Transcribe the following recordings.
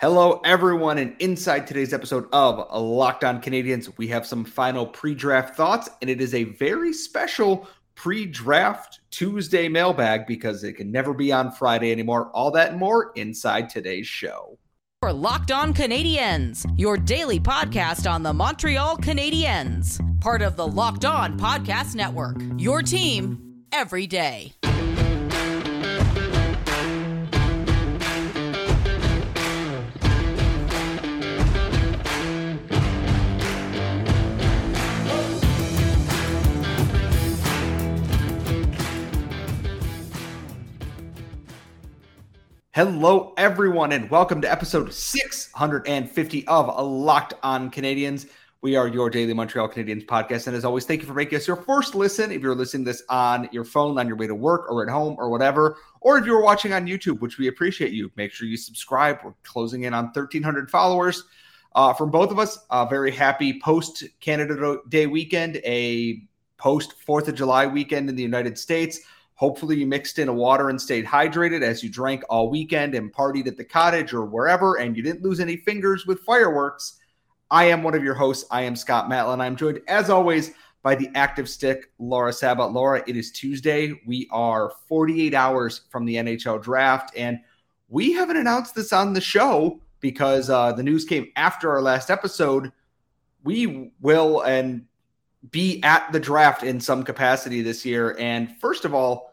Hello, everyone, and inside today's episode of Locked On Canadians, we have some final pre draft thoughts, and it is a very special pre draft Tuesday mailbag because it can never be on Friday anymore. All that and more inside today's show. For Locked On Canadians, your daily podcast on the Montreal Canadiens, part of the Locked On Podcast Network, your team every day. Hello, everyone, and welcome to episode 650 of Locked On Canadians. We are your daily Montreal Canadiens podcast. And as always, thank you for making us your first listen. If you're listening this on your phone, on your way to work, or at home, or whatever, or if you're watching on YouTube, which we appreciate you, make sure you subscribe. We're closing in on 1,300 followers. Uh, from both of us, a very happy post Canada Day weekend, a post 4th of July weekend in the United States. Hopefully, you mixed in a water and stayed hydrated as you drank all weekend and partied at the cottage or wherever, and you didn't lose any fingers with fireworks. I am one of your hosts. I am Scott Matla. I'm joined, as always, by the active stick, Laura Sabat. Laura, it is Tuesday. We are 48 hours from the NHL draft, and we haven't announced this on the show because uh, the news came after our last episode. We will and be at the draft in some capacity this year. And first of all,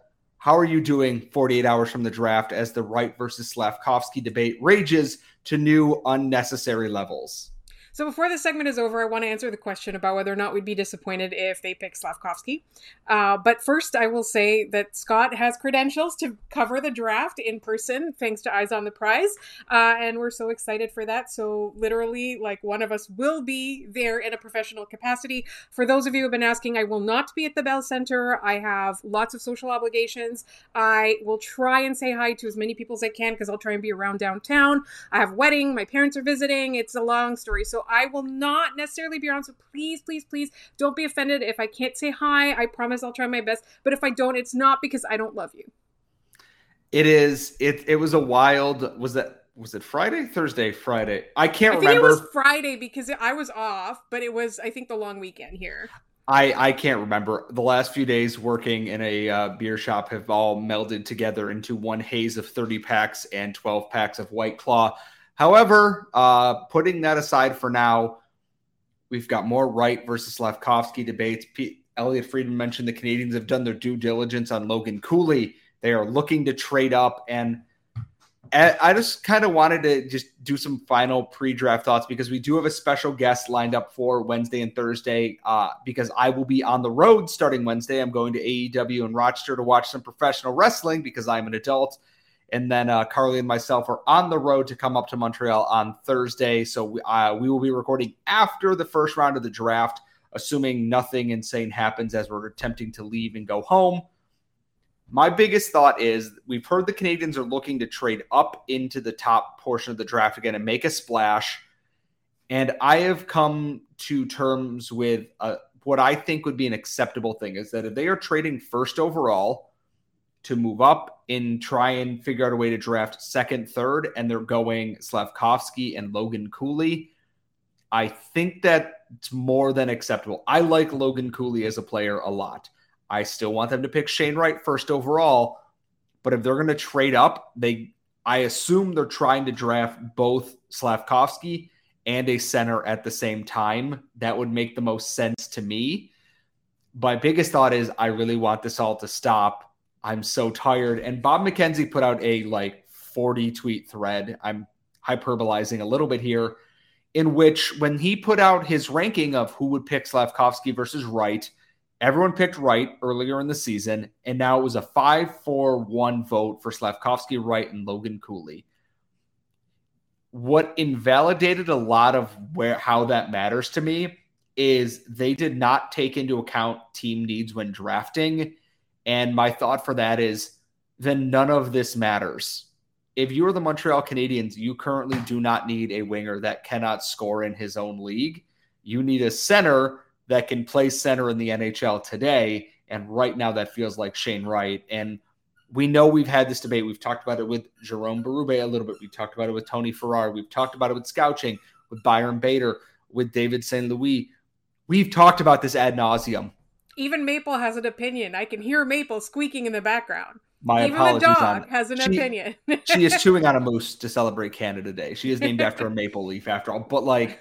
how are you doing 48 hours from the draft as the Wright versus Slafkovsky debate rages to new unnecessary levels? So before this segment is over, I want to answer the question about whether or not we'd be disappointed if they pick Slafkovsky. Uh, but first, I will say that Scott has credentials to cover the draft in person, thanks to Eyes on the Prize, uh, and we're so excited for that. So literally, like one of us will be there in a professional capacity. For those of you who have been asking, I will not be at the Bell Center. I have lots of social obligations. I will try and say hi to as many people as I can because I'll try and be around downtown. I have a wedding. My parents are visiting. It's a long story. So I will not necessarily be around. So please, please, please don't be offended if I can't say hi. I promise I'll try my best. But if I don't, it's not because I don't love you. It is. It it was a wild. Was that was it Friday, Thursday, Friday? I can't I remember. it was Friday because I was off, but it was I think the long weekend here. I I can't remember. The last few days working in a uh, beer shop have all melded together into one haze of thirty packs and twelve packs of White Claw. However, uh, putting that aside for now, we've got more Wright versus Slafkovsky debates. P- Elliotte Friedman mentioned the Canadians have done their due diligence on Logan Cooley. They are looking to trade up. And I just kind of wanted to just do some final pre draft thoughts because we do have a special guest lined up for Wednesday and Thursday uh, because I will be on the road starting Wednesday. I'm going to AEW in Rochester to watch some professional wrestling because I'm an adult. And then uh, Carly and myself are on the road to come up to Montreal on Thursday. So we, uh, we will be recording after the first round of the draft, assuming nothing insane happens as we're attempting to leave and go home. My biggest thought is we've heard the Canadians are looking to trade up into the top portion of the draft again and make a splash. And I have come to terms with uh, what I think would be an acceptable thing is that if they are trading first overall, to move up and try and figure out a way to draft second, third, and they're going Slafkovsky and Logan Cooley. I think that's more than acceptable. I like Logan Cooley as a player a lot. I still want them to pick Shane Wright first overall, but if they're going to trade up, they I assume they're trying to draft both Slafkovsky and a center at the same time. That would make the most sense to me. My biggest thought is I really want this all to stop I'm so tired. And Bob McKenzie put out a like 40 tweet thread. I'm hyperbolizing a little bit here, in which when he put out his ranking of who would pick Slafkovsky versus Wright, everyone picked Wright earlier in the season. And now it was a 5 4 1 vote for Slafkovsky, Wright, and Logan Cooley. What invalidated a lot of where how that matters to me is they did not take into account team needs when drafting and my thought for that is then none of this matters. If you are the Montreal Canadiens, you currently do not need a winger that cannot score in his own league. You need a center that can play center in the NHL today. And right now, that feels like Shane Wright. And we know we've had this debate. We've talked about it with Jerome Berube a little bit. We talked about it with Tony Ferrari. We've talked about it with Scouching, with Byron Bader, with David St. Louis. We've talked about this ad nauseum. Even Maple has an opinion. I can hear Maple squeaking in the background. My Even apologies. the dog on, has an she, opinion. she is chewing on a moose to celebrate Canada Day. She is named after a maple leaf, after all. But like,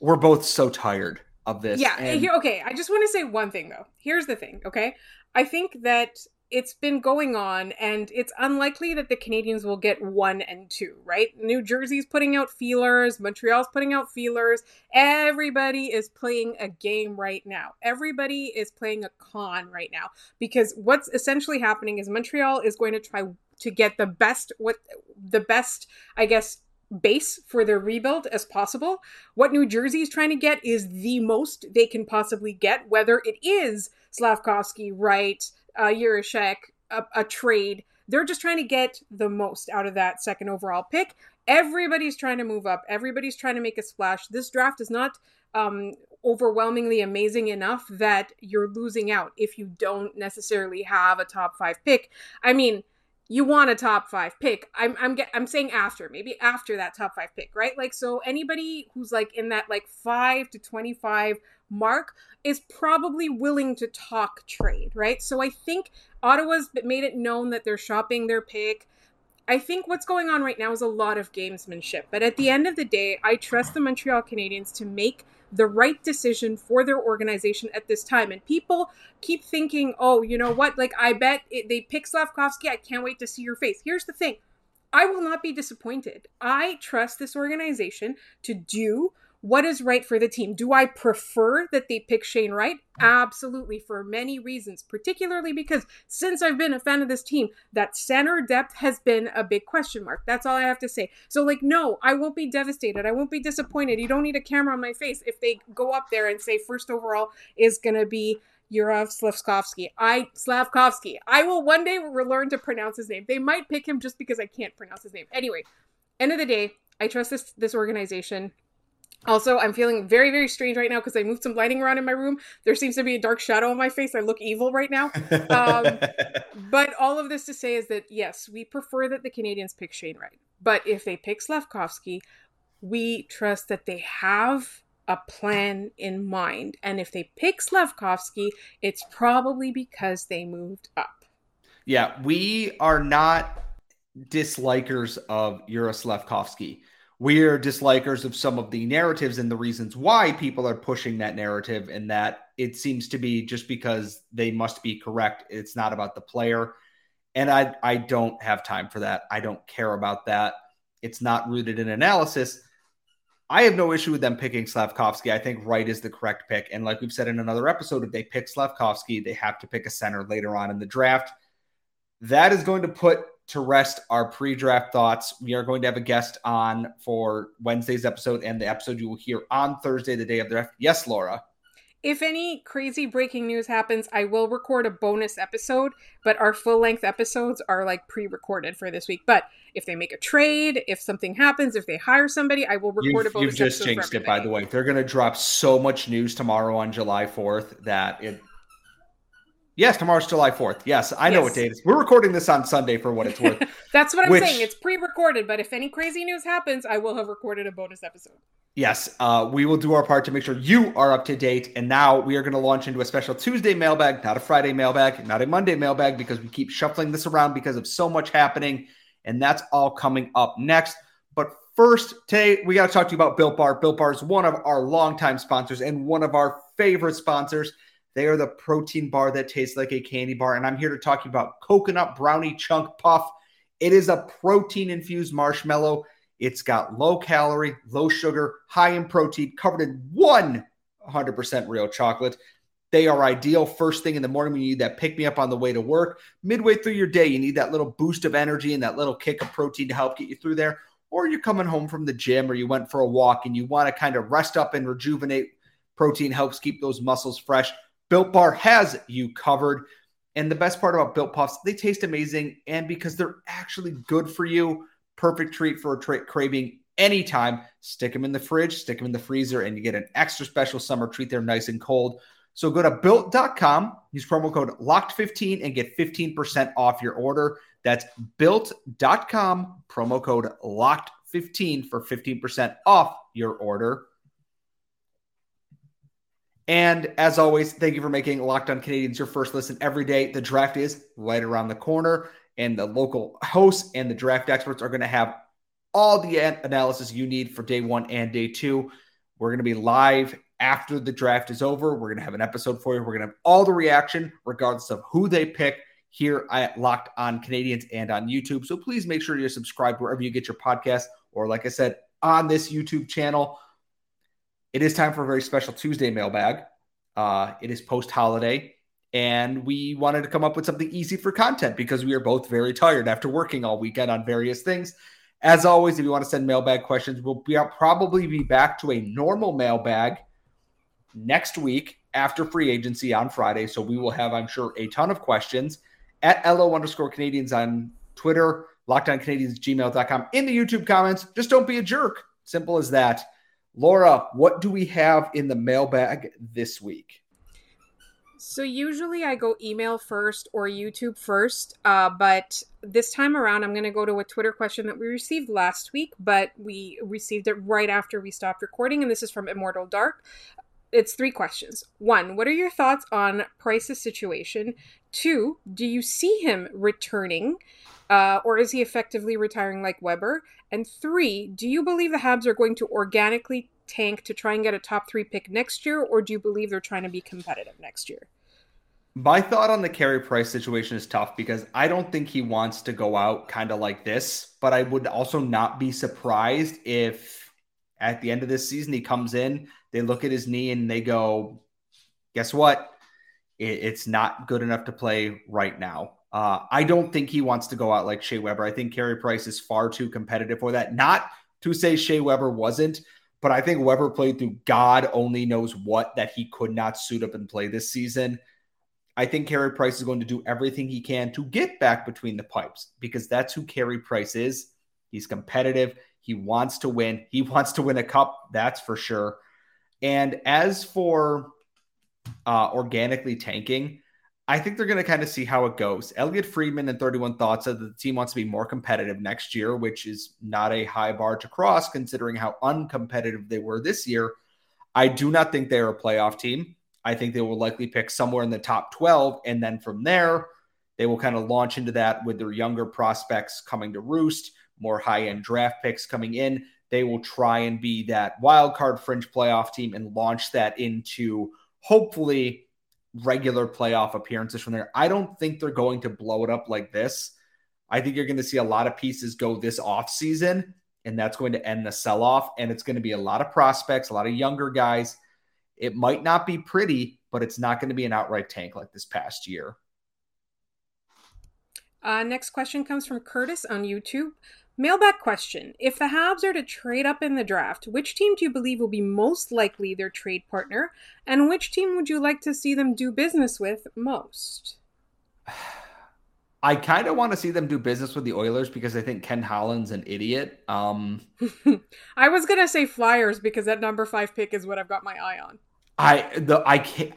we're both so tired of this. Yeah. and- okay. I just want to say one thing though. Here's the thing. Okay. I think that it's been going on, and it's unlikely that the Canadians will get one and two. Right? New Jersey's putting out feelers. Montreal's putting out feelers. Everybody is playing a game right now. Everybody is playing a con right now because what's essentially happening is Montreal is going to try to get the best what the best I guess base for their rebuild as possible. What New Jersey is trying to get is the most they can possibly get, whether it is Slafkovsky, Wright, uh, Jiricek, a, a trade. They're just trying to get the most out of that second overall pick. Everybody's trying to move up. Everybody's trying to make a splash. This draft is not um, overwhelmingly amazing enough that you're losing out if you don't necessarily have a top five pick. I mean, you want a top five pick. I'm I'm get, I'm saying after maybe after that top five pick, right? Like so anybody who's like in that like five to twenty five mark is probably willing to talk trade, right? So I think Ottawa's made it known that they're shopping their pick. I think what's going on right now is a lot of gamesmanship, but at the end of the day, I trust the Montreal Canadiens to make the right decision for their organization at this time. And people keep thinking, oh, you know what? Like, I bet it, they pick Slavkovsky. I can't wait to see your face. Here's the thing I will not be disappointed. I trust this organization to do what is right for the team. Do I prefer that they pick Shane Wright? Absolutely, for many reasons, particularly because since I've been a fan of this team, that center depth has been a big question mark. That's all I have to say. So, like, no, I won't be devastated. I won't be disappointed. You don't need a camera on my face if they go up there and say first overall is going to be Juraj Slafkovsky. I Slafkovsky. I will one day learn to pronounce his name. They might pick him just because I can't pronounce his name. Anyway, end of the day, I trust this this organization. Also, I'm feeling very, very strange right now because I moved some lighting around in my room. There seems to be a dark shadow on my face. I look evil right now. Um, but all of this to say is that yes, we prefer that the Canadians pick Shane Wright. But if they pick Slafkovsky, we trust that they have a plan in mind. And if they pick Slafkovsky, it's probably because they moved up. Yeah, we are not dislikers of Juraj Slafkovsky. We're dislikers of some of the narratives and the reasons why people are pushing that narrative, and that it seems to be just because they must be correct. It's not about the player. And I, I don't have time for that. I don't care about that. It's not rooted in analysis. I have no issue with them picking Slafkovsky. I think Wright is the correct pick. And like we've said in another episode, if they pick Slafkovsky, they have to pick a center later on in the draft. That is going to put to rest our pre draft thoughts. We are going to have a guest on for Wednesday's episode and the episode you will hear on Thursday, the day of the draft. Yes, Laura. If any crazy breaking news happens, I will record a bonus episode, but our full length episodes are like pre recorded for this week. But if they make a trade, if something happens, if they hire somebody, I will record you've, a bonus You've just jinxed it, by the way. They're going to drop so much news tomorrow on July 4th that it. Yes, tomorrow's July 4th. Yes, I know Yes. what date it is. We're recording this on Sunday for what it's worth. That's what I'm Which- saying. It's pre recorded, but if any crazy news happens, I will have recorded a bonus episode. Yes, uh, we will do our part to make sure you are up to date. And now we are going to launch into a special Tuesday mailbag, not a Friday mailbag, not a Monday mailbag, because we keep shuffling this around because of so much happening. And that's all coming up next. But first, Tay, we got to talk to you about Built Bar. Built Bar is one of our longtime sponsors and one of our favorite sponsors. They are the protein bar that tastes like a candy bar. And I'm here to talk about Coconut Brownie Chunk Puff. It is a protein infused marshmallow. It's got low calorie, low sugar, high in protein, covered in 100% real chocolate. They are ideal first thing in the morning when you need that pick me up on the way to work. Midway through your day, you need that little boost of energy and that little kick of protein to help get you through there. Or you're coming home from the gym or you went for a walk and you want to kind of rest up and rejuvenate. Protein helps keep those muscles fresh. Built Bar has you covered. And the best part about Built Puffs, they taste amazing. And because they're actually good for you, perfect treat for a tra- craving anytime. Stick them in the fridge, stick them in the freezer, and you get an extra special summer treat. They're nice and cold. So go to built.com, use promo code locked15 and get 15% off your order. That's built.com, promo code locked15 for 15% off your order. And as always, thank you for making Locked On Canadiens your first listen every day. The draft is right around the corner, and the local hosts and the draft experts are going to have all the analysis you need for day one and day two. We're going to be live after the draft is over. We're going to have an episode for you. We're going to have all the reaction, regardless of who they pick here at Locked On Canadians and on YouTube. So please make sure you're subscribed wherever you get your podcast, or like I said, on this YouTube channel. It is time for a very special Tuesday mailbag. Uh, it is post holiday, and we wanted to come up with something easy for content because we are both very tired after working all weekend on various things. As always, if you want to send mailbag questions, we'll be probably be back to a normal mailbag next week after free agency on Friday. So we will have, I'm sure, a ton of questions at LO underscore Canadians on Twitter, lockedoncanadiens gmail.com in the YouTube comments. Just don't be a jerk. Simple as that. Laura, what do we have in the mailbag this week? So usually I go email first or YouTube first, uh, but this time around I'm going to go to a Twitter question that we received last week, but we received it right after we stopped recording, and this is from Immortal Dark. It's three questions. One, what are your thoughts on Price's situation? Two, do you see him returning? Uh, or is he effectively retiring like Weber? And three, do you believe the Habs are going to organically tank to try and get a top three pick next year, or do you believe they're trying to be competitive next year? My thought on the Carey Price situation is tough because I don't think he wants to go out kind of like this, but I would also not be surprised if at the end of this season he comes in, they look at his knee and they go, guess what? it's not good enough to play right now. Uh, I don't think he wants to go out like Shea Weber. I think Carey Price is far too competitive for that. Not to say Shea Weber wasn't, but I think Weber played through God only knows what that he could not suit up and play this season. I think Carey Price is going to do everything he can to get back between the pipes because that's who Carey Price is. He's competitive. He wants to win. He wants to win a cup, that's for sure. And as for uh, organically tanking, I think they're going to kind of see how it goes. Elliotte Friedman and 31 Thoughts said that the team wants to be more competitive next year, which is not a high bar to cross considering how uncompetitive they were this year. I do not think they're a playoff team. I think they will likely pick somewhere in the top 12. And then from there, they will kind of launch into that with their younger prospects coming to roost, more high end draft picks coming in. They will try and be that wild card fringe playoff team and launch that into hopefully regular playoff appearances from there. I don't think they're going to blow it up like this. I think you're going to see a lot of pieces go this off season, and that's going to end the sell off. And it's going to be a lot of prospects, a lot of younger guys. It might not be pretty, but it's not going to be an outright tank like this past year. Uh, next question comes from Curtis on YouTube. Mailback question. If the Habs are to trade up in the draft, which team do you believe will be most likely their trade partner? And which team would you like to see them do business with most? I kind of want to see them do business with the Oilers because I think Ken Holland's an idiot. Um, I was gonna say Flyers because that number five pick is what I've got my eye on. I the I can't.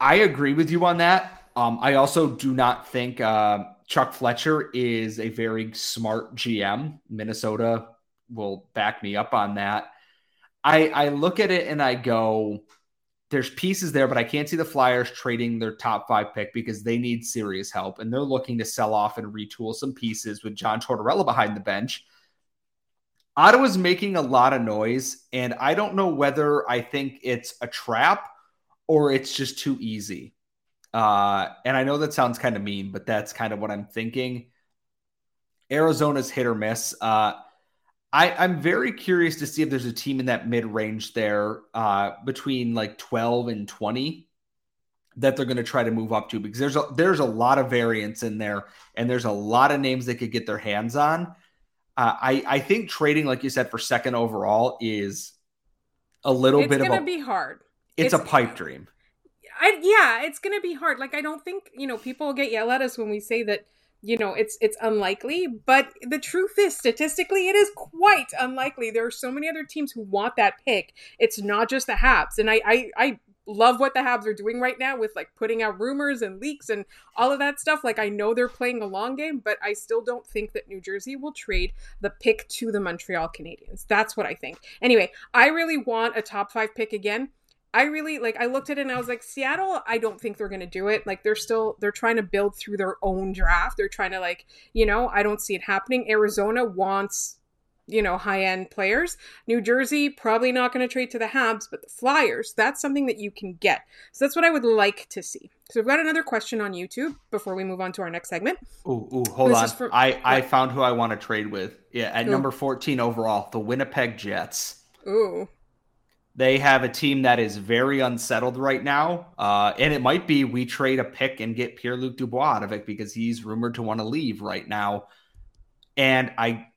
I agree with you on that. Um, I also do not think uh, Chuck Fletcher is a very smart GM. Minnesota will back me up on that. I, I look at it and I go, there's pieces there, but I can't see the Flyers trading their top five pick because they need serious help and they're looking to sell off and retool some pieces with John Tortorella behind the bench. Ottawa's making a lot of noise, and I don't know whether I think it's a trap or it's just too easy. Uh, and I know that sounds kind of mean, but that's kind of what I'm thinking. Arizona's hit or miss. Uh, I, I'm very curious to see if there's a team in that mid range there uh, between like 12 and 20 that they're going to try to move up to because there's a, there's a lot of variance in there and there's a lot of names they could get their hands on. Uh, I I think trading, like you said, for second overall is a little it's bit of a. It's going to be hard. It's, it's, a pipe dream. I, yeah, it's gonna be hard. Like I don't think you know people get yell at us when we say that you know it's it's unlikely, but the truth is statistically it is quite unlikely. There are so many other teams who want that pick. It's not just the Habs, and I I, I love what the Habs are doing right now with like putting out rumors and leaks and all of that stuff. Like I know they're playing a long game, but I still don't think that New Jersey will trade the pick to the Montreal Canadiens. That's what I think. Anyway, I really want a top 5 pick again. I really like I looked at it and I was like Seattle I don't think they're going to do it. Like they're still they're trying to build through their own draft. They're trying to like, you know, I don't see it happening. Arizona wants you know, high end players. New Jersey, probably not going to trade to the Habs, but the Flyers, that's something that you can get. So that's what I would like to see. So we've got another question on YouTube before we move on to our next segment. Ooh, ooh hold this on. For, I, I found who I want to trade with. Yeah, at ooh. number 14 overall, the Winnipeg Jets. Ooh. They have a team that is very unsettled right now. Uh, and it might be we trade a pick and get Pierre Luc Dubois out of it because he's rumored to want to leave right now. And I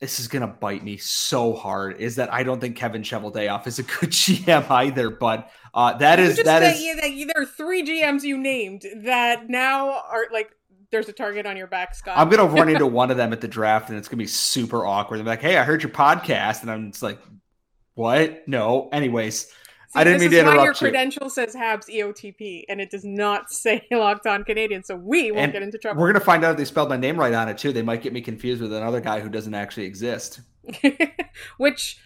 this is gonna bite me so hard is that I don't think Kevin Cheveldayoff is a good GM either. But uh, that you is that is yeah, there are three GMs you named that now are like there's a target on your back, Scott. I'm gonna run into one of them at the draft, and it's gonna be super awkward. They're like, "Hey, I heard your podcast," and I'm just like, "What? No." Anyways, See, I didn't mean to interrupt why your credential says Habs EOTP and it does not say Locked On Canadian, so we won't and get into trouble. We're gonna find out if they spelled my name right on it too. They might get me confused with another guy who doesn't actually exist. Which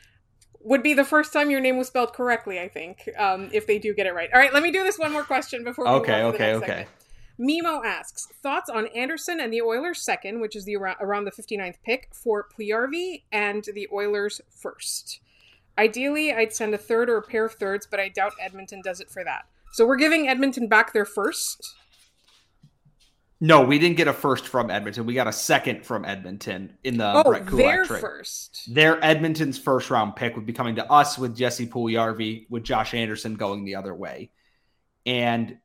would be the first time your name was spelled correctly, I think, um, if they do get it right. All right, let me do this one more question before. We okay, okay, okay. Segment. Mimo asks thoughts on Anderson and the Oilers' second, which is the around the 59th pick for Puljujarvi, and the Oilers' first. Ideally, I'd send a third or a pair of thirds, but I doubt Edmonton does it for that. So we're giving Edmonton back their first. No, we didn't get a first from Edmonton. We got a second from Edmonton in the oh, Brett Kulak their trade. first. Their Edmonton's first round pick would be coming to us with Jesse Puljujarvi, with Josh Anderson going the other way. And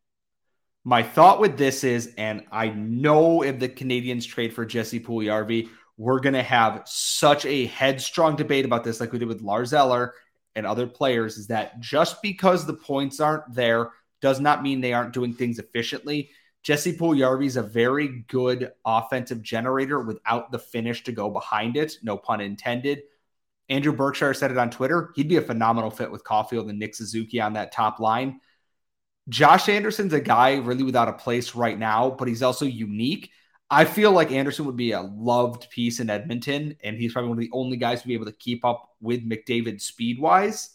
my thought with this is, and I know if the Canadians trade for Jesse Puljujarvi, we're going to have such a headstrong debate about this, like we did with Lars Eller and other players, is that just because the points aren't there does not mean they aren't doing things efficiently. Jesse Puljujarvi is a very good offensive generator without the finish to go behind it. No pun intended. Andrew Berkshire said it on Twitter. He'd be a phenomenal fit with Caufield and Nick Suzuki on that top line. Josh Anderson's a guy really without a place right now, but he's also unique. I feel like Anderson would be a loved piece in Edmonton, and he's probably one of the only guys to be able to keep up with McDavid speed wise.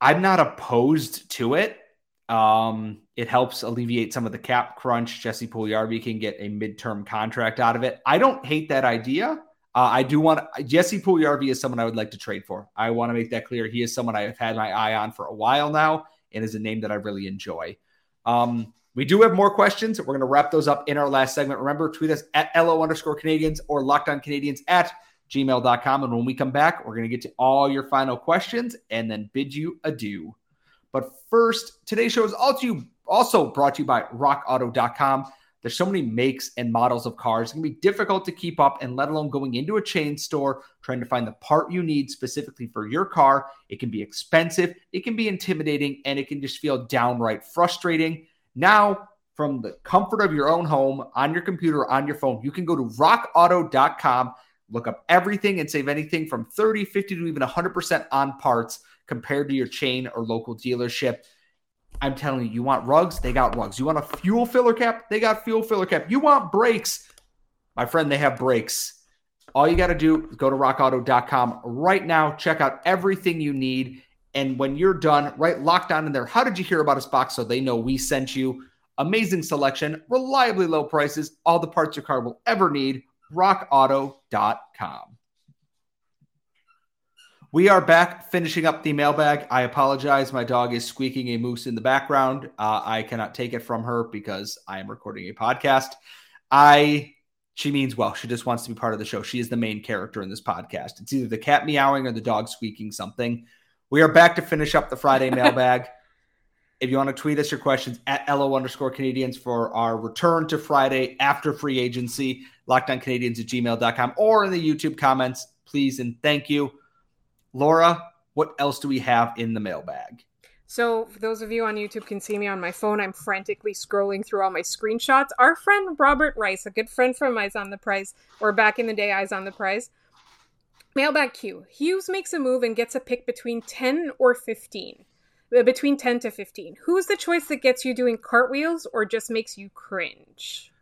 I'm not opposed to it. Um, it helps alleviate some of the cap crunch. Jesse Puljujarvi can get a midterm contract out of it. I don't hate that idea. Uh, I do want Jesse Puljujarvi is someone I would like to trade for. I want to make that clear. He is someone I have had my eye on for a while now, and is a name that I really enjoy. Um, we do have more questions. We're going to wrap those up in our last segment. Remember, tweet us at LO underscore Canadians or locked on Canadiens at gmail.com. And when we come back, we're going to get to all your final questions and then bid you adieu. But first, today's show is also, also brought to you by rockauto.com. There's so many makes and models of cars. It can be difficult to keep up, and let alone going into a chain store trying to find the part you need specifically for your car. It can be expensive, it can be intimidating, and it can just feel downright frustrating. Now, from the comfort of your own home, on your computer, on your phone, you can go to rockauto.com, look up everything, and save anything from 30, 50 to even 100% on parts compared to your chain or local dealership. I'm telling you, you want rugs? They got rugs. You want a fuel filler cap? They got fuel filler cap. You want brakes? My friend, they have brakes. All you got to do is go to rockauto.com right now, check out everything you need. And when you're done, write, locked on in there. How did you hear about us box so they know we sent you? Amazing selection, reliably low prices, all the parts your car will ever need. RockAuto.com. We are back finishing up the mailbag. I apologize. My dog is squeaking a moose in the background. Uh, I cannot take it from her because I am recording a podcast. I she means well. She just wants to be part of the show. She is the main character in this podcast. It's either the cat meowing or the dog squeaking something. We are back to finish up the Friday mailbag. if you want to tweet us your questions at LO underscore Canadians for our return to Friday after free agency, lockedoncanadiens at gmail.com or in the YouTube comments, please and thank you. Laura, what else do we have in the mailbag? So, those of you on YouTube can see me on my phone, I'm frantically scrolling through all my screenshots. Our friend Robert Rice, a good friend from Eyes on the Prize, or back in the day, Eyes on the Prize, Mailbag Q. Hughes makes a move and gets a pick between 10 or 15. between 10 to 15. Who's the choice that gets you doing cartwheels or just makes you cringe?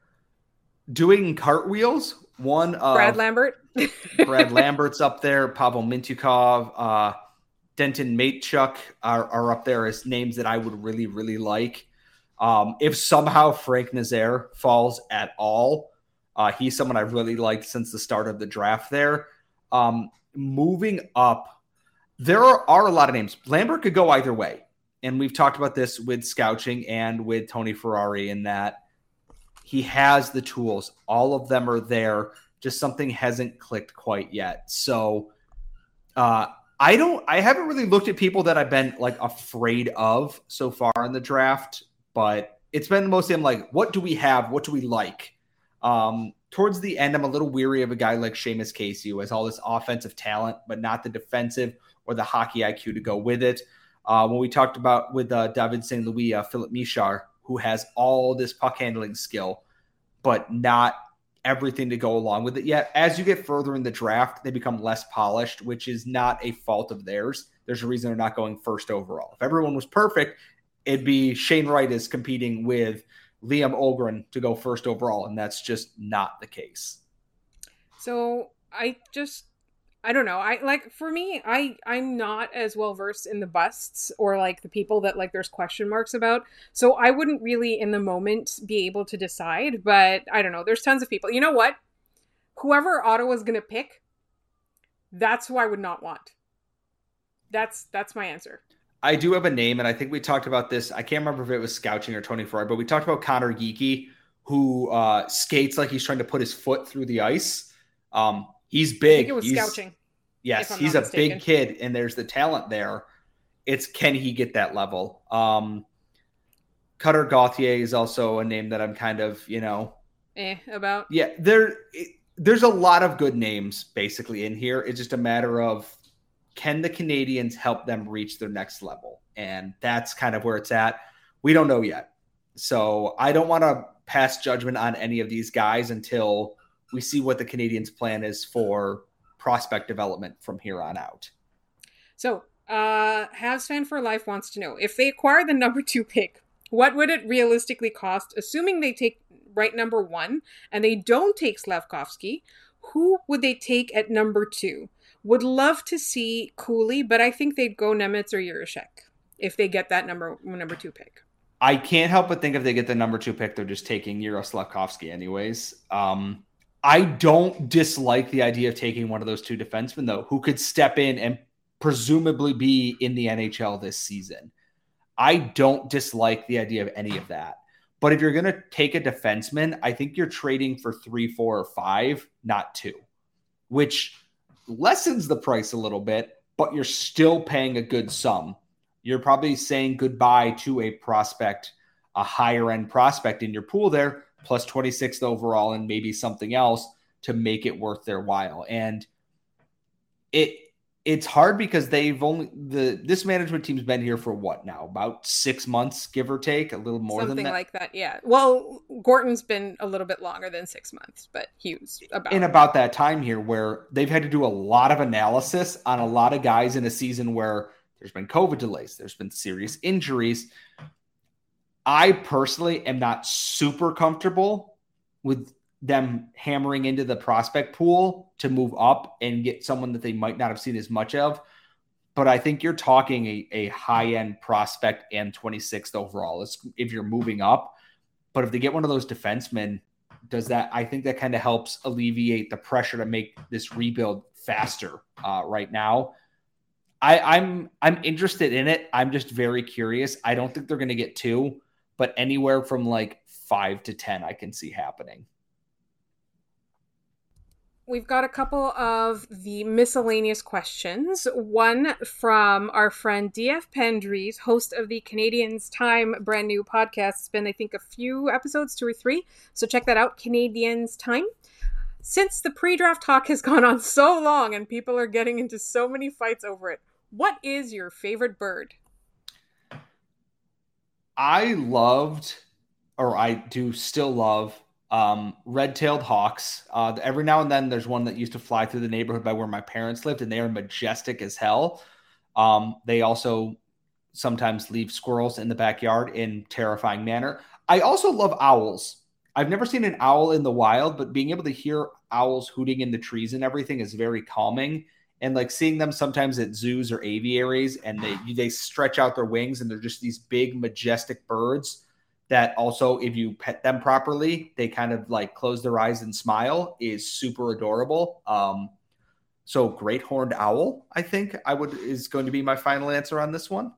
Doing cartwheels, one of Brad Lambert. Brad Lambert's up there, Pavel Mintyukov, uh, Denton Mateychuk are, are up there as names that I would really, really like. Um, if somehow Frank Nazar falls at all, uh, he's someone I've really liked since the start of the draft there. Um, moving up, there are, are, a lot of names. Lambert could go either way. And we've talked about this with Scouching and with Tony Ferrari in that he has the tools. All of them are there. Just something hasn't clicked quite yet. So uh, I don't I haven't really looked at people that I've been like afraid of so far in the draft, but it's been mostly I'm like, what do we have? What do we like? Um, towards the end, I'm a little weary of a guy like Seamus Casey who has all this offensive talent, but not the defensive or the hockey IQ to go with it. Uh, when we talked about with uh, David St. Louis, uh, Filip Mesar, who has all this puck handling skill, but not everything to go along with it yet. As you get further in the draft, they become less polished, which is not a fault of theirs. There's a reason they're not going first overall. If everyone was perfect, it'd be Shane Wright is competing with Liam Öhgren to go first overall, and that's just not the case. So I just I don't know. I like for me, I I'm not as well versed in the busts or like the people that like there's question marks about. So I wouldn't really in the moment be able to decide, but I don't know. There's tons of people. You know what? Whoever Ottawa's going to pick, that's who I would not want. That's that's my answer. I do have a name, and I think we talked about this. I can't remember if it was Scouching or Tony Ferrari, but we talked about Conor Geekie, who uh, skates like he's trying to put his foot through the ice. Um, He's big. it was he's, Scouching. Yes, he's a mistaken. big kid, and there's the talent there. It's can he get that level? Um, Cutter Gauthier is also a name that I'm kind of, you know, eh about. Yeah, there, there's a lot of good names basically in here. It's just a matter of can the Canadians help them reach their next level, and that's kind of where it's at. We don't know yet, so I don't want to pass judgment on any of these guys until we see what the Canadians' plan is for prospect development from here on out. So, uh, Habs fan for life wants to know if they acquire the number two pick, what would it realistically cost, assuming they take Wright number one and they don't take Slafkovsky? Who would they take at number two? Would love to see Cooley, but I think they'd go Nemec or Jiricek if they get that number number two pick. I can't help but think if they get the number two pick, they're just taking Slafkovsky anyways. Um, I don't dislike the idea of taking one of those two defensemen, though, who could step in and presumably be in the NHL this season. I don't dislike the idea of any of that. But if you're going to take a defenseman, I think you're trading for three, four, or five, not two, which lessens the price a little bit, but you're still paying a good sum. You're probably saying goodbye to a prospect, a higher end prospect in your pool there plus 26th overall and maybe something else to make it worth their while. And it it's hard because they've only the this management team's been here for what now? About six months give or take a little more something than that. like that yeah. Well gorton's been a little bit longer than six months but he was about in about that time here where they've had to do a lot of analysis on a lot of guys in a season where there's been covid delays there's been serious injuries. I personally am not super comfortable with them hammering into the prospect pool to move up and get someone that they might not have seen as much of. But I think you're talking a, a high end prospect and 26th overall if you're moving up. But if they get one of those defensemen, does that? I think that kind of helps alleviate the pressure to make this rebuild faster uh, right now. I, I'm I'm interested in it. I'm just very curious. I don't think they're going to get two but anywhere from like five to 10, I can see happening. We've got a couple of the miscellaneous questions. One from our friend DF Pendries, host of the Canadians Time brand new podcast. It's been, I think, a few episodes, two or three. So check that out, Canadians Time. Since the pre draft talk has gone on so long and people are getting into so many fights over it, what is your favorite bird? I loved, or I do still love, um, red-tailed hawks. Uh, every now and then, there's one that used to fly through the neighborhood by where my parents lived, and they are majestic as hell. Um, they also sometimes leave squirrels in the backyard in terrifying manner. I also love owls. I've never seen an owl in the wild, but being able to hear owls hooting in the trees and everything is very calming. And like seeing them sometimes at zoos or aviaries, and they they stretch out their wings, and they're just these big majestic birds that also, if you pet them properly, they kind of like close their eyes and smile. Is super adorable. Um, so great horned owl, I think I would is going to be my final answer on this one.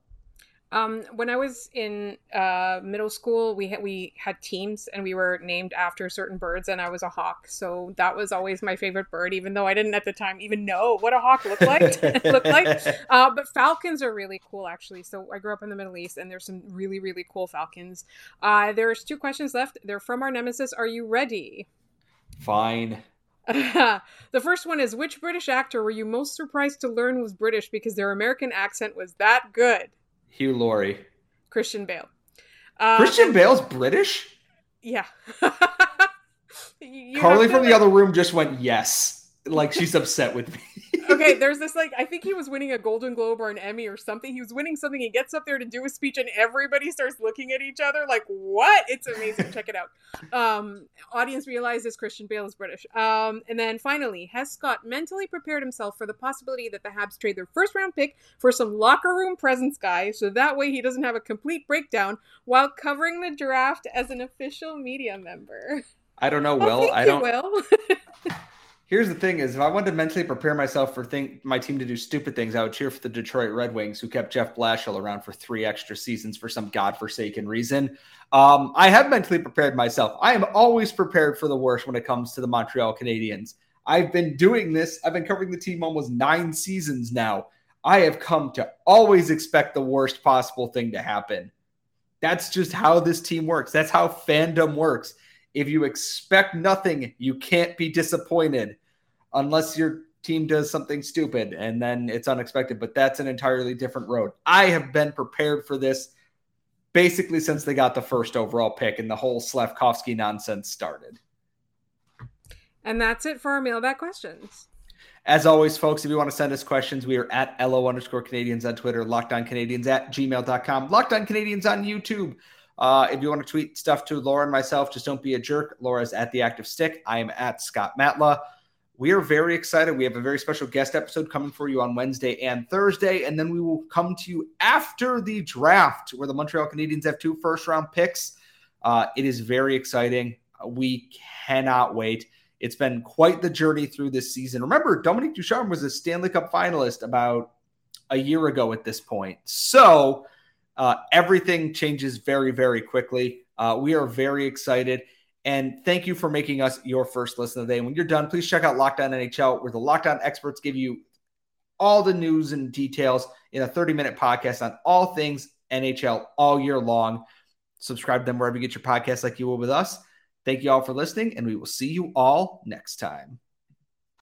Um, when I was in uh, middle school, we had we had teams and we were named after certain birds, and I was a hawk. So that was always my favorite bird, even though I didn't at the time even know what a hawk looked like. looked like. Uh, but falcons are really cool, actually. So I grew up in the Middle East, and there's some really really cool falcons. Uh, there's two questions left. They're from our nemesis. Are you ready? Fine. the first one is which British actor were you most surprised to learn was British because their American accent was that good? Hugh Laurie. Christian Bale. Um, Christian Bale's British? Yeah. Carly from like... the other room just went yes. Like she's upset with me. Okay, there's this like I think he was winning a Golden Globe or an Emmy or something. He was winning something. He gets up there to do a speech, and everybody starts looking at each other like, "What?" It's amazing. Check it out. Um, audience realizes Christian Bale is British. Um, and then finally, has Scott mentally prepared himself for the possibility that the Habs trade their first round pick for some locker room presence guy, so that way he doesn't have a complete breakdown while covering the draft as an official media member. I don't know. Will I, I don't. Will. Here's the thing: is if I wanted to mentally prepare myself for think my team to do stupid things, I would cheer for the Detroit Red Wings, who kept Jeff Blashill around for three extra seasons for some godforsaken reason. Um, I have mentally prepared myself. I am always prepared for the worst when it comes to the Montreal Canadiens. I've been doing this. I've been covering the team almost nine seasons now. I have come to always expect the worst possible thing to happen. That's just how this team works. That's how fandom works. If you expect nothing, you can't be disappointed unless your team does something stupid and then it's unexpected. But that's an entirely different road. I have been prepared for this basically since they got the first overall pick and the whole Slafkovsky nonsense started. And that's it for our mailbag questions. As always, folks, if you want to send us questions, we are at LO underscore Canadians on Twitter, Locked On Canadiens at gmail.com, Locked On Canadiens on YouTube. Uh, if you want to tweet stuff to Laura and myself, just don't be a jerk. Laura's at the active stick. I am at Scott Matla. We are very excited. We have a very special guest episode coming for you on Wednesday and Thursday. And then we will come to you after the draft, where the Montreal Canadiens have two first round picks. Uh, it is very exciting. We cannot wait. It's been quite the journey through this season. Remember, Dominique Ducharme was a Stanley Cup finalist about a year ago at this point. So, uh, everything changes very, very quickly. Uh, we are very excited. And thank you for making us your first listen the day. And when you're done, please check out Locked On NHL, where the Lockdown experts give you all the news and details in a 30 minute podcast on all things NHL all year long. Subscribe to them wherever you get your podcasts, like you will with us. Thank you all for listening, and we will see you all next time.